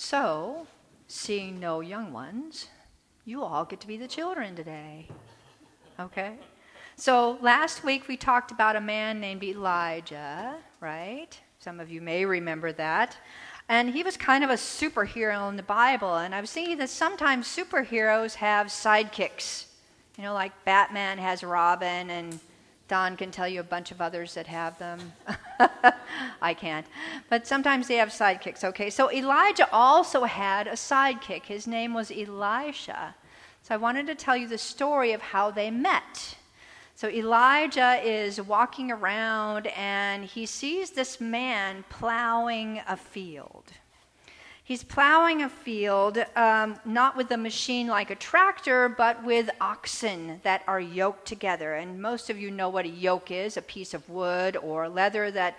So, seeing no young ones, you all get to be the children today. Okay? So, last week we talked about a man named Elijah, right? Some of you may remember that. And he was kind of a superhero in the Bible. And I was thinking that sometimes superheroes have sidekicks. You know, like Batman has Robin, and Don can tell you a bunch of others that have them. I can't. But sometimes they have sidekicks, okay? So Elijah also had a sidekick. His name was Elisha. So I wanted to tell you the story of how they met. So Elijah is walking around and he sees this man plowing a field. He's plowing a field, um, not with a machine like a tractor, but with oxen that are yoked together. And most of you know what a yoke is a piece of wood or leather that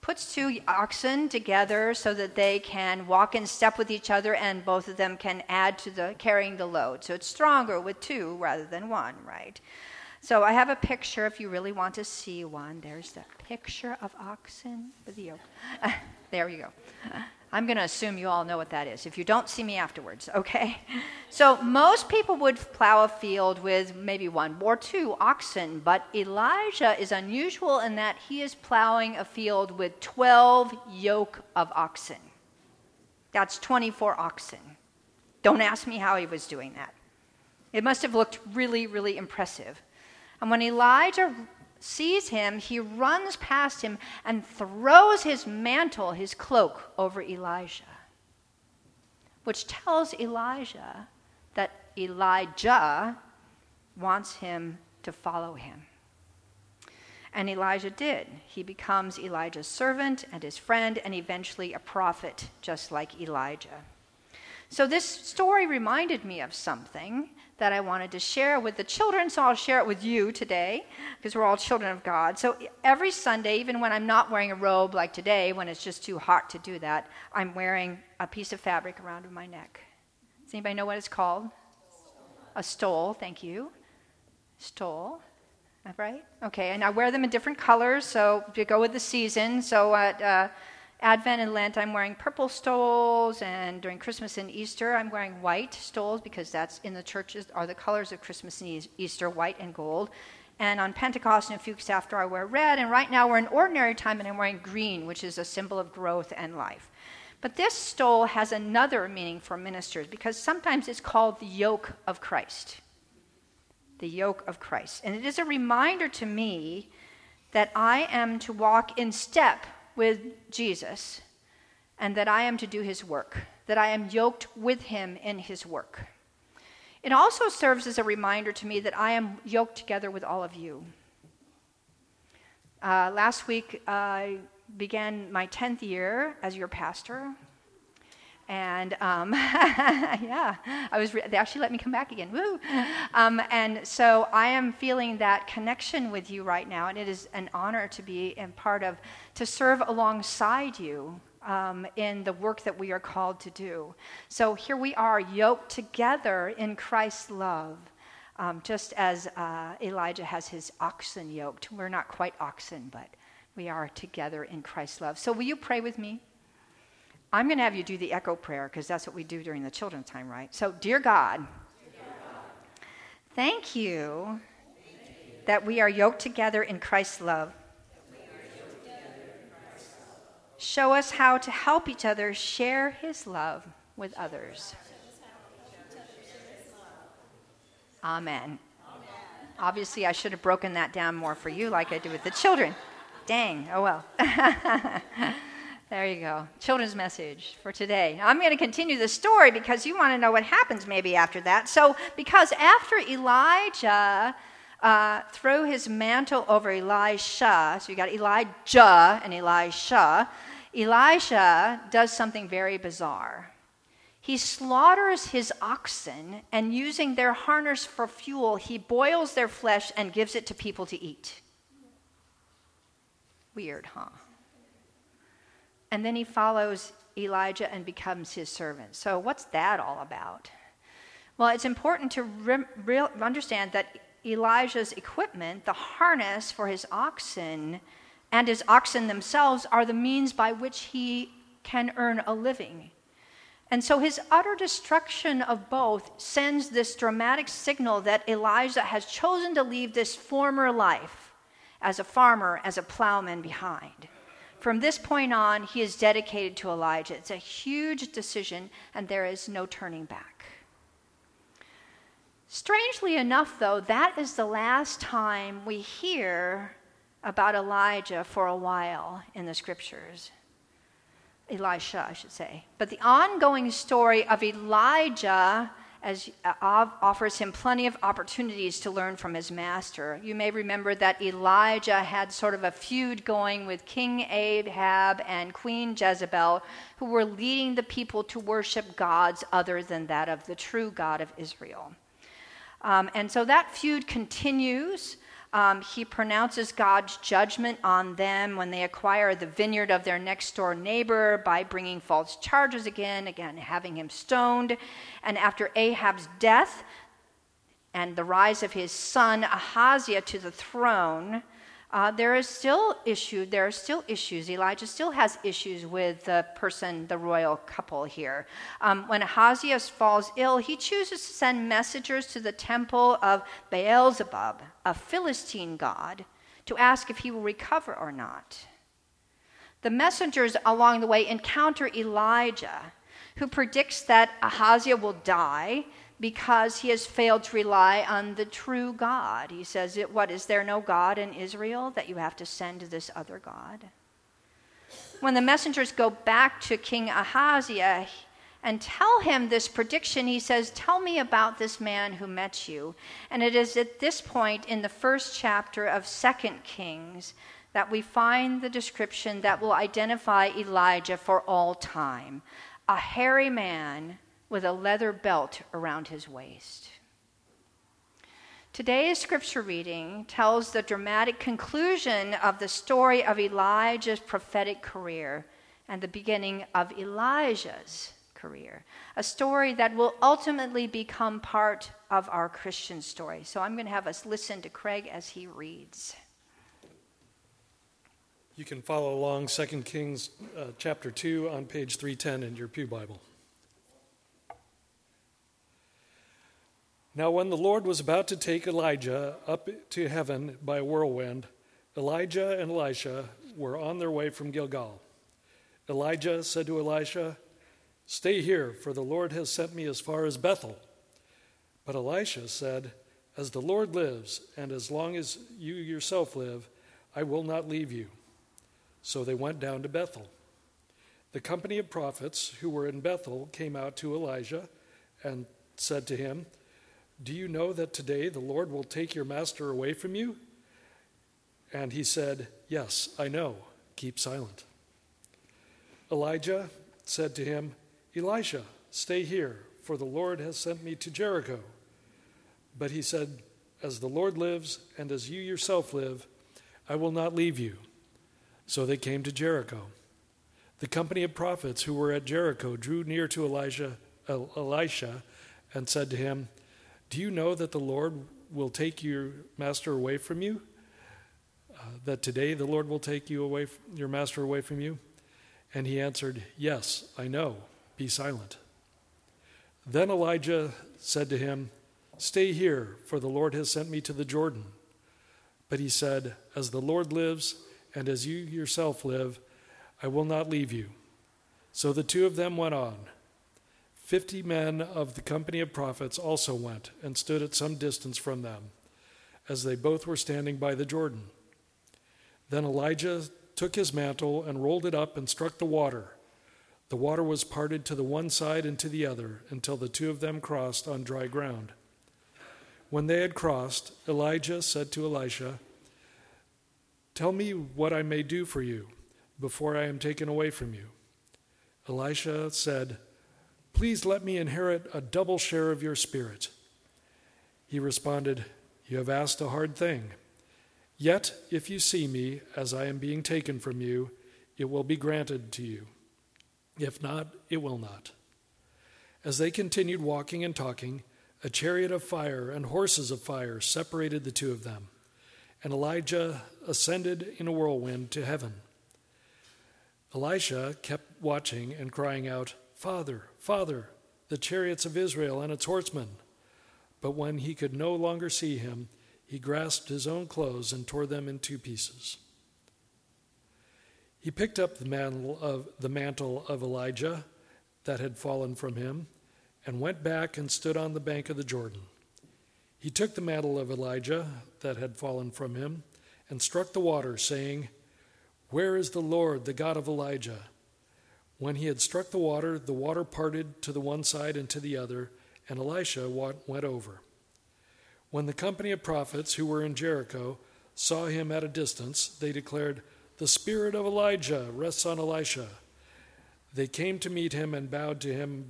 puts two oxen together so that they can walk in step with each other and both of them can add to the carrying the load. So it's stronger with two rather than one, right? So I have a picture if you really want to see one. There's the picture of oxen with the yoke. there you go. I'm going to assume you all know what that is. If you don't, see me afterwards, okay? So, most people would plow a field with maybe one or two oxen, but Elijah is unusual in that he is plowing a field with 12 yoke of oxen. That's 24 oxen. Don't ask me how he was doing that. It must have looked really, really impressive. And when Elijah sees him, he runs past him and throws his mantle, his cloak, over Elijah, which tells Elijah that Elijah wants him to follow him. And Elijah did. He becomes Elijah's servant and his friend, and eventually a prophet, just like Elijah. So, this story reminded me of something that I wanted to share with the children, so I'll share it with you today because we're all children of God. So every Sunday, even when I'm not wearing a robe like today, when it's just too hot to do that, I'm wearing a piece of fabric around my neck. Does anybody know what it's called? A stole, thank you. Stole. Right? Okay, and I wear them in different colors, so to go with the season. So at uh, Advent and Lent, I'm wearing purple stoles, and during Christmas and Easter, I'm wearing white stoles because that's in the churches are the colors of Christmas and Easter, white and gold. And on Pentecost and a few weeks after, I wear red. And right now, we're in ordinary time, and I'm wearing green, which is a symbol of growth and life. But this stole has another meaning for ministers because sometimes it's called the yoke of Christ. The yoke of Christ. And it is a reminder to me that I am to walk in step with Jesus and that I am to do his work, that I am yoked with him in his work. It also serves as a reminder to me that I am yoked together with all of you. Uh, last week, I began my 10th year as your pastor. And um, yeah, I was re- they actually let me come back again. Woo! Um, and so I am feeling that connection with you right now, and it is an honor to be a part of, to serve alongside you um, in the work that we are called to do. So here we are, yoked together in Christ's love. Um, just as uh, Elijah has his oxen yoked. We're not quite oxen, but we are together in Christ's love. So, will you pray with me? I'm going to have you do the echo prayer because that's what we do during the children's time, right? So, dear God, thank you that we are yoked together in Christ's love. Show us how to help each other share his love with others. Amen. Obviously, I should have broken that down more for you like I do with the children. Dang, oh well. There you go. Children's message for today. I'm going to continue the story because you want to know what happens maybe after that. So, because after Elijah uh, threw his mantle over Elisha, so you got Elijah and Elisha, Elisha does something very bizarre. He slaughters his oxen, and using their harness for fuel, he boils their flesh and gives it to people to eat. Weird, huh? And then he follows Elijah and becomes his servant. So, what's that all about? Well, it's important to re- re- understand that Elijah's equipment, the harness for his oxen, and his oxen themselves are the means by which he can earn a living. And so his utter destruction of both sends this dramatic signal that Elijah has chosen to leave this former life as a farmer, as a plowman behind. From this point on, he is dedicated to Elijah. It's a huge decision, and there is no turning back. Strangely enough, though, that is the last time we hear about Elijah for a while in the scriptures. Elisha, I should say. But the ongoing story of Elijah as uh, offers him plenty of opportunities to learn from his master. You may remember that Elijah had sort of a feud going with King Ahab and Queen Jezebel, who were leading the people to worship gods other than that of the true God of Israel. Um, and so that feud continues. Um, he pronounces God's judgment on them when they acquire the vineyard of their next door neighbor by bringing false charges again, again, having him stoned. And after Ahab's death and the rise of his son Ahaziah to the throne, uh, there is still issue. There are still issues. Elijah still has issues with the person, the royal couple here. Um, when Ahaziah falls ill, he chooses to send messengers to the temple of Beelzebub, a Philistine god, to ask if he will recover or not. The messengers along the way encounter Elijah, who predicts that Ahaziah will die because he has failed to rely on the true God. He says, What, is there no God in Israel that you have to send this other God? When the messengers go back to King Ahaziah and tell him this prediction, he says, Tell me about this man who met you. And it is at this point in the first chapter of Second Kings that we find the description that will identify Elijah for all time a hairy man with a leather belt around his waist. Today's scripture reading tells the dramatic conclusion of the story of Elijah's prophetic career and the beginning of Elijah's career, a story that will ultimately become part of our Christian story. So I'm going to have us listen to Craig as he reads. You can follow along 2 Kings uh, chapter 2 on page 310 in your Pew Bible. Now, when the Lord was about to take Elijah up to heaven by a whirlwind, Elijah and Elisha were on their way from Gilgal. Elijah said to Elisha, Stay here, for the Lord has sent me as far as Bethel. But Elisha said, As the Lord lives, and as long as you yourself live, I will not leave you. So they went down to Bethel. The company of prophets who were in Bethel came out to Elijah and said to him, do you know that today the Lord will take your master away from you? And he said, Yes, I know. Keep silent. Elijah said to him, Elisha, stay here, for the Lord has sent me to Jericho. But he said, As the Lord lives, and as you yourself live, I will not leave you. So they came to Jericho. The company of prophets who were at Jericho drew near to Elijah, Elisha and said to him, do you know that the Lord will take your master away from you? Uh, that today the Lord will take you away, your master away from you? And he answered, Yes, I know. Be silent. Then Elijah said to him, Stay here, for the Lord has sent me to the Jordan. But he said, As the Lord lives, and as you yourself live, I will not leave you. So the two of them went on. Fifty men of the company of prophets also went and stood at some distance from them, as they both were standing by the Jordan. Then Elijah took his mantle and rolled it up and struck the water. The water was parted to the one side and to the other until the two of them crossed on dry ground. When they had crossed, Elijah said to Elisha, Tell me what I may do for you before I am taken away from you. Elisha said, Please let me inherit a double share of your spirit. He responded, You have asked a hard thing. Yet, if you see me as I am being taken from you, it will be granted to you. If not, it will not. As they continued walking and talking, a chariot of fire and horses of fire separated the two of them, and Elijah ascended in a whirlwind to heaven. Elisha kept watching and crying out, Father, Father, the chariots of Israel and its horsemen. But when he could no longer see him, he grasped his own clothes and tore them in two pieces. He picked up the mantle of, the mantle of Elijah that had fallen from him and went back and stood on the bank of the Jordan. He took the mantle of Elijah that had fallen from him and struck the water, saying, Where is the Lord, the God of Elijah? When he had struck the water, the water parted to the one side and to the other, and Elisha went over. When the company of prophets who were in Jericho saw him at a distance, they declared, The spirit of Elijah rests on Elisha. They came to meet him and bowed to him,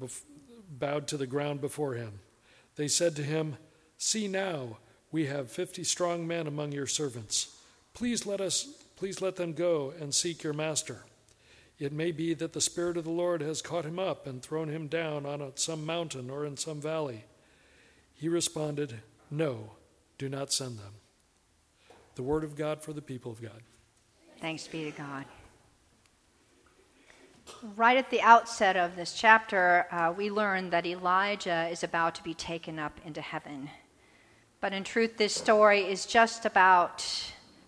bowed to the ground before him. They said to him, See now, we have fifty strong men among your servants. Please let us, please let them go and seek your master. It may be that the Spirit of the Lord has caught him up and thrown him down on some mountain or in some valley. He responded, No, do not send them. The word of God for the people of God. Thanks be to God. Right at the outset of this chapter, uh, we learn that Elijah is about to be taken up into heaven. But in truth, this story is just about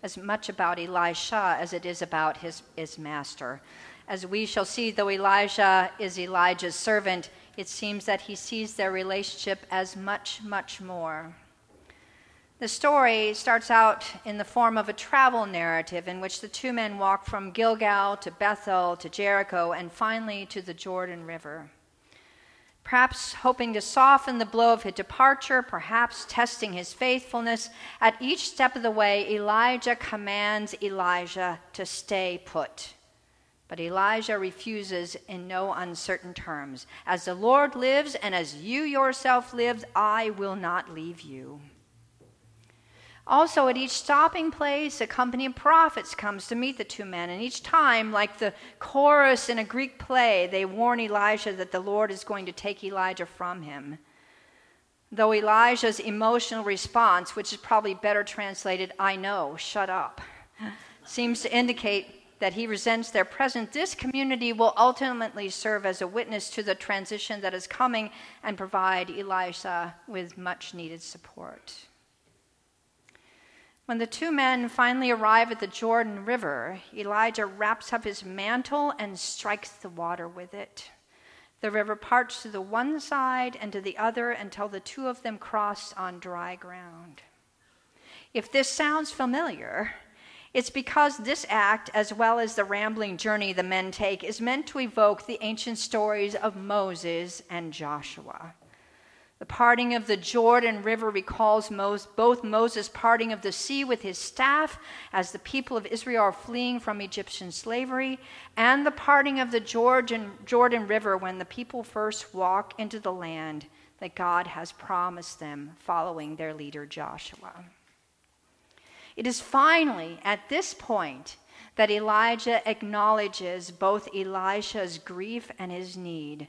as much about Elisha as it is about his, his master. As we shall see, though Elijah is Elijah's servant, it seems that he sees their relationship as much, much more. The story starts out in the form of a travel narrative in which the two men walk from Gilgal to Bethel to Jericho and finally to the Jordan River. Perhaps hoping to soften the blow of his departure, perhaps testing his faithfulness, at each step of the way, Elijah commands Elijah to stay put. But Elijah refuses in no uncertain terms. As the Lord lives and as you yourself live, I will not leave you. Also, at each stopping place, a company of prophets comes to meet the two men, and each time, like the chorus in a Greek play, they warn Elijah that the Lord is going to take Elijah from him. Though Elijah's emotional response, which is probably better translated, I know, shut up, seems to indicate that he resents their presence, this community will ultimately serve as a witness to the transition that is coming and provide Elisha with much needed support. When the two men finally arrive at the Jordan River, Elijah wraps up his mantle and strikes the water with it. The river parts to the one side and to the other until the two of them cross on dry ground. If this sounds familiar, it's because this act, as well as the rambling journey the men take, is meant to evoke the ancient stories of Moses and Joshua. The parting of the Jordan River recalls both Moses' parting of the sea with his staff as the people of Israel are fleeing from Egyptian slavery, and the parting of the Jordan, River when the people first walk into the land that God has promised them following their leader Joshua. It is finally at this point that Elijah acknowledges both Elisha's grief and his need.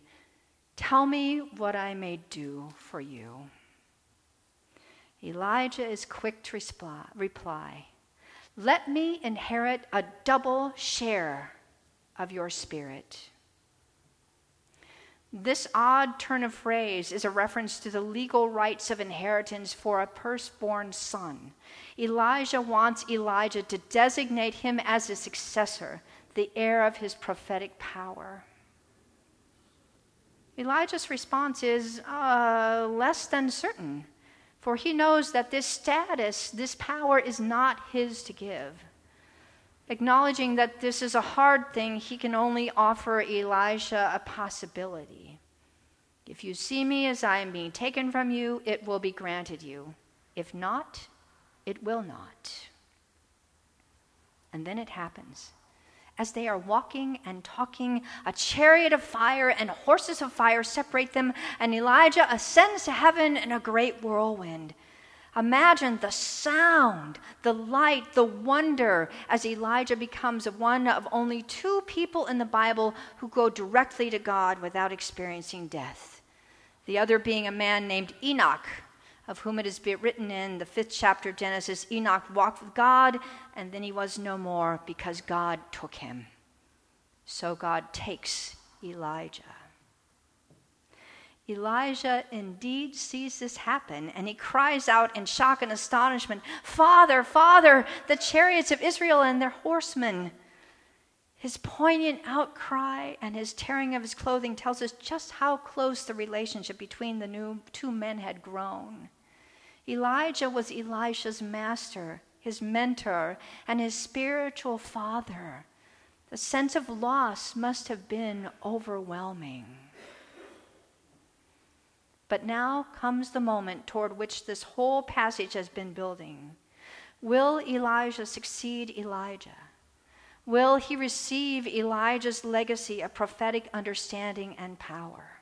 Tell me what I may do for you. Elijah is quick to reply Let me inherit a double share of your spirit. This odd turn of phrase is a reference to the legal rights of inheritance for a firstborn son. Elijah wants Elijah to designate him as a successor, the heir of his prophetic power. Elijah's response is uh, less than certain, for he knows that this status, this power, is not his to give. Acknowledging that this is a hard thing, he can only offer Elijah a possibility. If you see me as I am being taken from you, it will be granted you. If not, it will not. And then it happens. As they are walking and talking, a chariot of fire and horses of fire separate them, and Elijah ascends to heaven in a great whirlwind. Imagine the sound, the light, the wonder as Elijah becomes one of only two people in the Bible who go directly to God without experiencing death. The other being a man named Enoch, of whom it is written in the fifth chapter of Genesis Enoch walked with God, and then he was no more because God took him. So God takes Elijah. Elijah indeed sees this happen, and he cries out in shock and astonishment Father, Father, the chariots of Israel and their horsemen. His poignant outcry and his tearing of his clothing tells us just how close the relationship between the two men had grown. Elijah was Elisha's master, his mentor, and his spiritual father. The sense of loss must have been overwhelming. But now comes the moment toward which this whole passage has been building. Will Elijah succeed Elijah? Will he receive Elijah's legacy of prophetic understanding and power?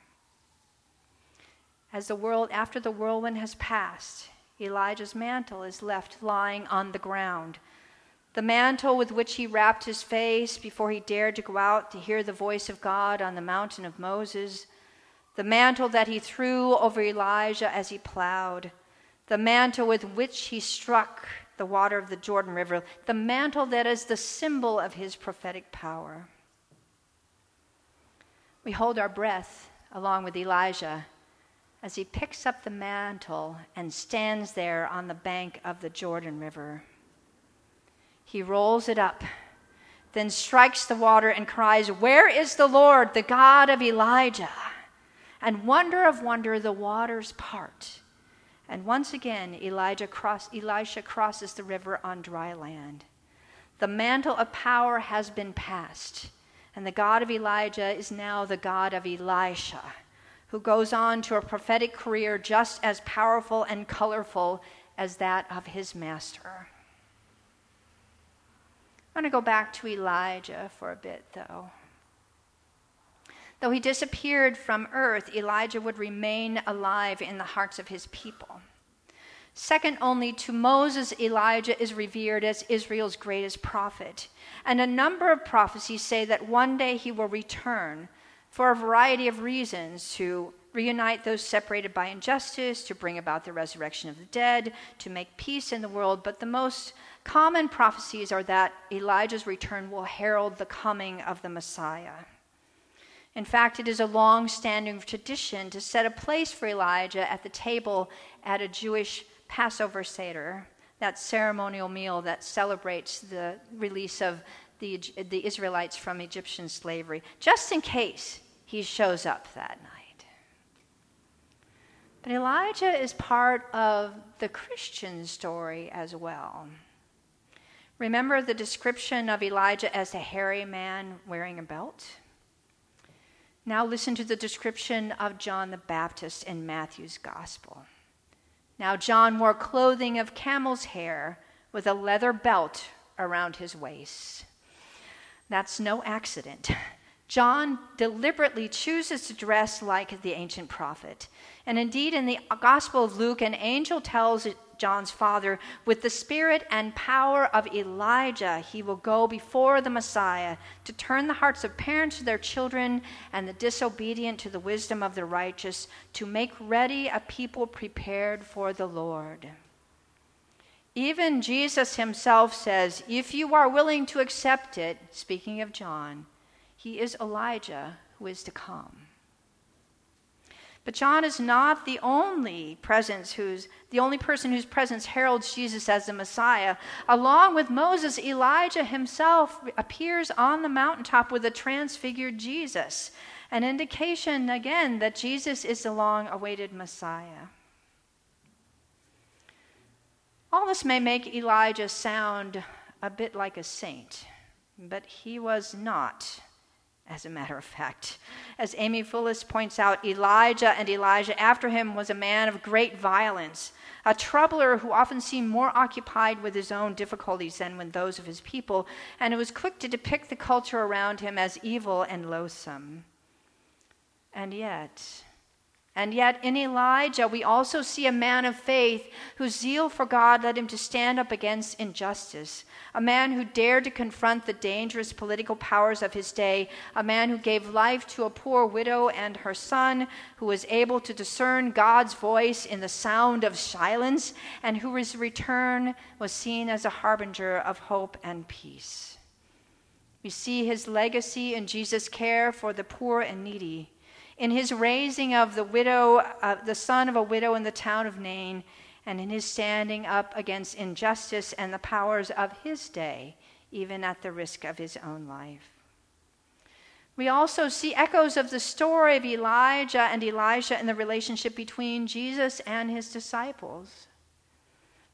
As the world, after the whirlwind has passed, Elijah's mantle is left lying on the ground. The mantle with which he wrapped his face before he dared to go out to hear the voice of God on the mountain of Moses the mantle that he threw over Elijah as he plowed, the mantle with which he struck the water of the Jordan River, the mantle that is the symbol of his prophetic power. We hold our breath along with Elijah as he picks up the mantle and stands there on the bank of the Jordan River. He rolls it up, then strikes the water and cries, Where is the Lord, the God of Elijah? And wonder of wonder, the waters part. And once again, Elijah cross, Elisha crosses the river on dry land. The mantle of power has been passed, and the God of Elijah is now the God of Elisha, who goes on to a prophetic career just as powerful and colorful as that of his master. I'm going to go back to Elijah for a bit, though. Though he disappeared from earth, Elijah would remain alive in the hearts of his people. Second only to Moses, Elijah is revered as Israel's greatest prophet. And a number of prophecies say that one day he will return for a variety of reasons to reunite those separated by injustice, to bring about the resurrection of the dead, to make peace in the world. But the most common prophecies are that Elijah's return will herald the coming of the Messiah. In fact, it is a long standing tradition to set a place for Elijah at the table at a Jewish Passover Seder, that ceremonial meal that celebrates the release of the, the Israelites from Egyptian slavery, just in case he shows up that night. But Elijah is part of the Christian story as well. Remember the description of Elijah as a hairy man wearing a belt? Now listen to the description of John the Baptist in Matthew's Gospel. Now John wore clothing of camel's hair with a leather belt around his waist. That's no accident. John deliberately chooses to dress like the ancient prophet. And indeed, in the Gospel of Luke, an angel tells John's father, with the spirit and power of Elijah, he will go before the Messiah to turn the hearts of parents to their children and the disobedient to the wisdom of the righteous, to make ready a people prepared for the Lord. Even Jesus himself says, If you are willing to accept it, speaking of John, he is Elijah who is to come. But John is not the only presence who's the only person whose presence heralds Jesus as the Messiah. Along with Moses, Elijah himself appears on the mountaintop with a transfigured Jesus, an indication again that Jesus is the long awaited Messiah. All this may make Elijah sound a bit like a saint, but he was not as a matter of fact. As Amy Fullis points out, Elijah and Elijah after him was a man of great violence, a troubler who often seemed more occupied with his own difficulties than with those of his people, and who was quick to depict the culture around him as evil and loathsome. And yet, and yet, in Elijah, we also see a man of faith whose zeal for God led him to stand up against injustice, a man who dared to confront the dangerous political powers of his day, a man who gave life to a poor widow and her son, who was able to discern God's voice in the sound of silence, and whose return was seen as a harbinger of hope and peace. We see his legacy in Jesus' care for the poor and needy in his raising of the widow, uh, the son of a widow in the town of Nain, and in his standing up against injustice and the powers of his day, even at the risk of his own life. We also see echoes of the story of Elijah and Elisha and the relationship between Jesus and his disciples.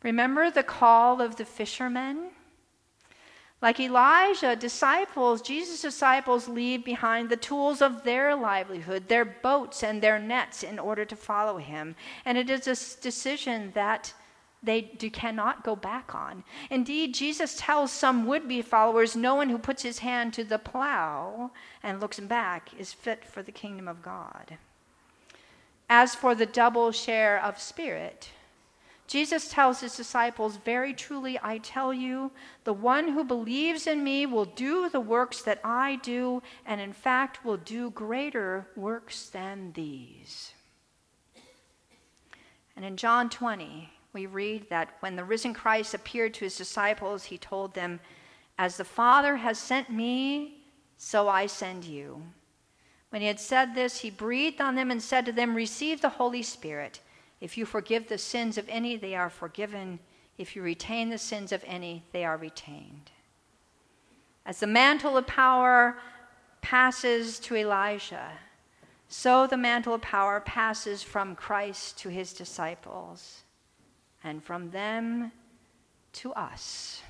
Remember the call of the fishermen? Like Elijah, disciples, Jesus' disciples leave behind the tools of their livelihood, their boats and their nets, in order to follow him. And it is a decision that they do, cannot go back on. Indeed, Jesus tells some would be followers no one who puts his hand to the plow and looks back is fit for the kingdom of God. As for the double share of spirit, Jesus tells his disciples, Very truly, I tell you, the one who believes in me will do the works that I do, and in fact will do greater works than these. And in John 20, we read that when the risen Christ appeared to his disciples, he told them, As the Father has sent me, so I send you. When he had said this, he breathed on them and said to them, Receive the Holy Spirit. If you forgive the sins of any, they are forgiven. If you retain the sins of any, they are retained. As the mantle of power passes to Elijah, so the mantle of power passes from Christ to his disciples, and from them to us.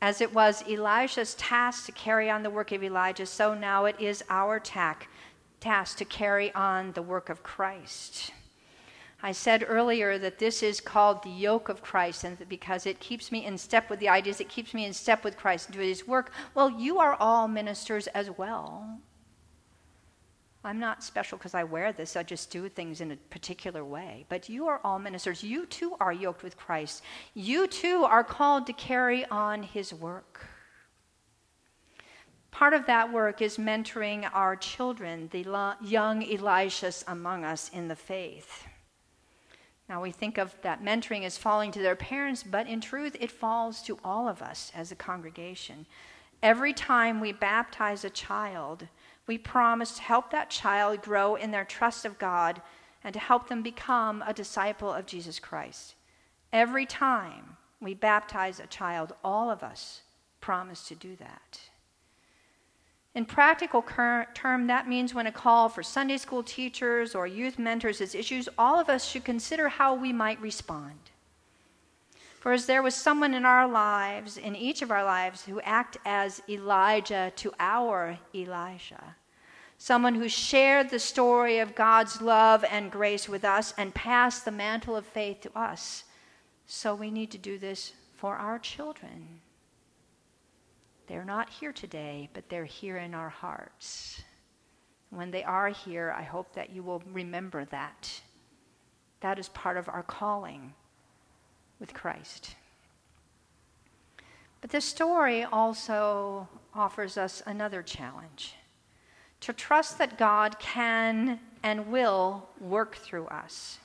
As it was Elijah's task to carry on the work of Elijah, so now it is our task, task to carry on the work of Christ. I said earlier that this is called the yoke of Christ, and because it keeps me in step with the ideas, it keeps me in step with Christ and doing his work. Well, you are all ministers as well. I'm not special because I wear this, I just do things in a particular way. But you are all ministers. You too are yoked with Christ. You too are called to carry on his work. Part of that work is mentoring our children, the young Elishas among us in the faith. Now, we think of that mentoring as falling to their parents, but in truth, it falls to all of us as a congregation. Every time we baptize a child, we promise to help that child grow in their trust of God and to help them become a disciple of Jesus Christ. Every time we baptize a child, all of us promise to do that. In practical term, that means when a call for Sunday school teachers or youth mentors is issued, all of us should consider how we might respond. For as there was someone in our lives, in each of our lives, who act as Elijah to our Elisha, someone who shared the story of God's love and grace with us and passed the mantle of faith to us, so we need to do this for our children. They're not here today, but they're here in our hearts. When they are here, I hope that you will remember that. That is part of our calling with Christ. But this story also offers us another challenge to trust that God can and will work through us.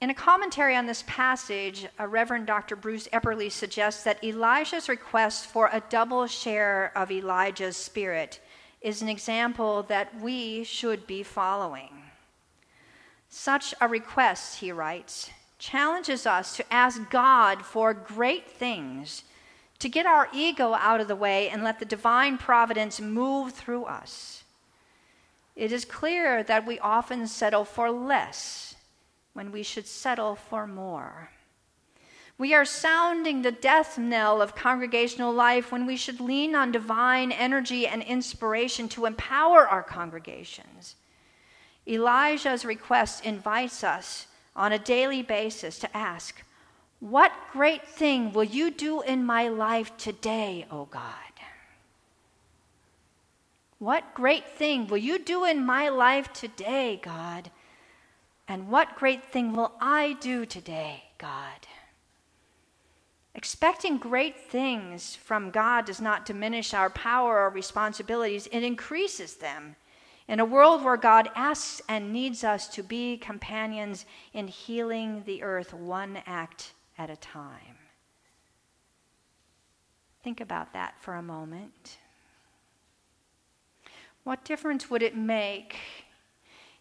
In a commentary on this passage, Reverend Dr. Bruce Epperly suggests that Elijah's request for a double share of Elijah's spirit is an example that we should be following. Such a request, he writes, challenges us to ask God for great things, to get our ego out of the way and let the divine providence move through us. It is clear that we often settle for less when we should settle for more. We are sounding the death knell of congregational life when we should lean on divine energy and inspiration to empower our congregations. Elijah's request invites us on a daily basis to ask, What great thing will you do in my life today, O God? What great thing will you do in my life today, God? And what great thing will I do today, God? Expecting great things from God does not diminish our power or responsibilities, it increases them. In a world where God asks and needs us to be companions in healing the earth one act at a time. Think about that for a moment. What difference would it make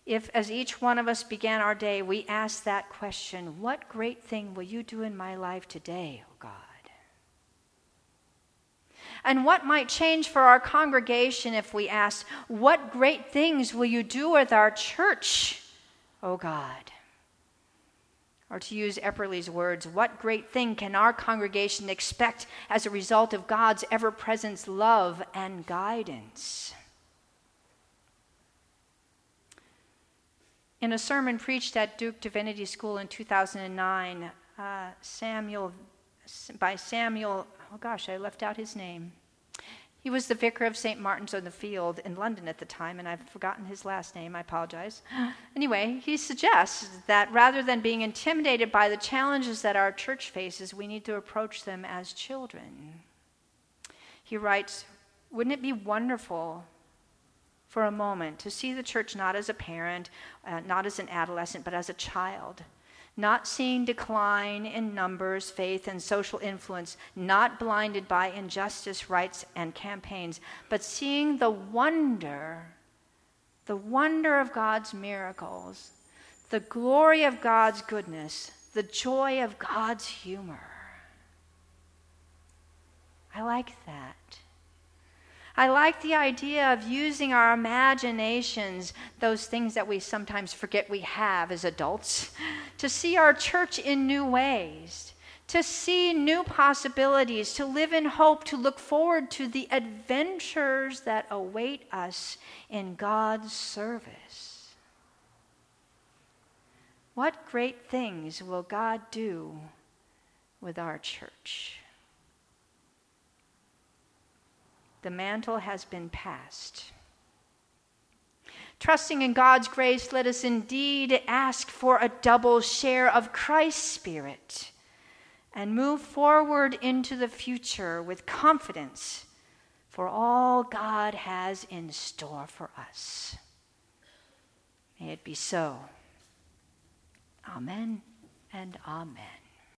if, as each one of us began our day, we asked that question What great thing will you do in my life today, O God? And what might change for our congregation if we asked, What great things will you do with our church, O God? Or to use Epperly's words, what great thing can our congregation expect as a result of God's ever present love and guidance? In a sermon preached at Duke Divinity School in 2009, uh, Samuel, by Samuel, oh gosh, I left out his name. He was the vicar of St. Martin's on the Field in London at the time, and I've forgotten his last name. I apologize. Anyway, he suggests that rather than being intimidated by the challenges that our church faces, we need to approach them as children. He writes Wouldn't it be wonderful for a moment to see the church not as a parent, uh, not as an adolescent, but as a child. Not seeing decline in numbers, faith, and social influence, not blinded by injustice, rights, and campaigns, but seeing the wonder, the wonder of God's miracles, the glory of God's goodness, the joy of God's humor. I like that. I like the idea of using our imaginations, those things that we sometimes forget we have as adults, to see our church in new ways, to see new possibilities, to live in hope, to look forward to the adventures that await us in God's service. What great things will God do with our church? The mantle has been passed. Trusting in God's grace, let us indeed ask for a double share of Christ's Spirit and move forward into the future with confidence for all God has in store for us. May it be so. Amen and amen.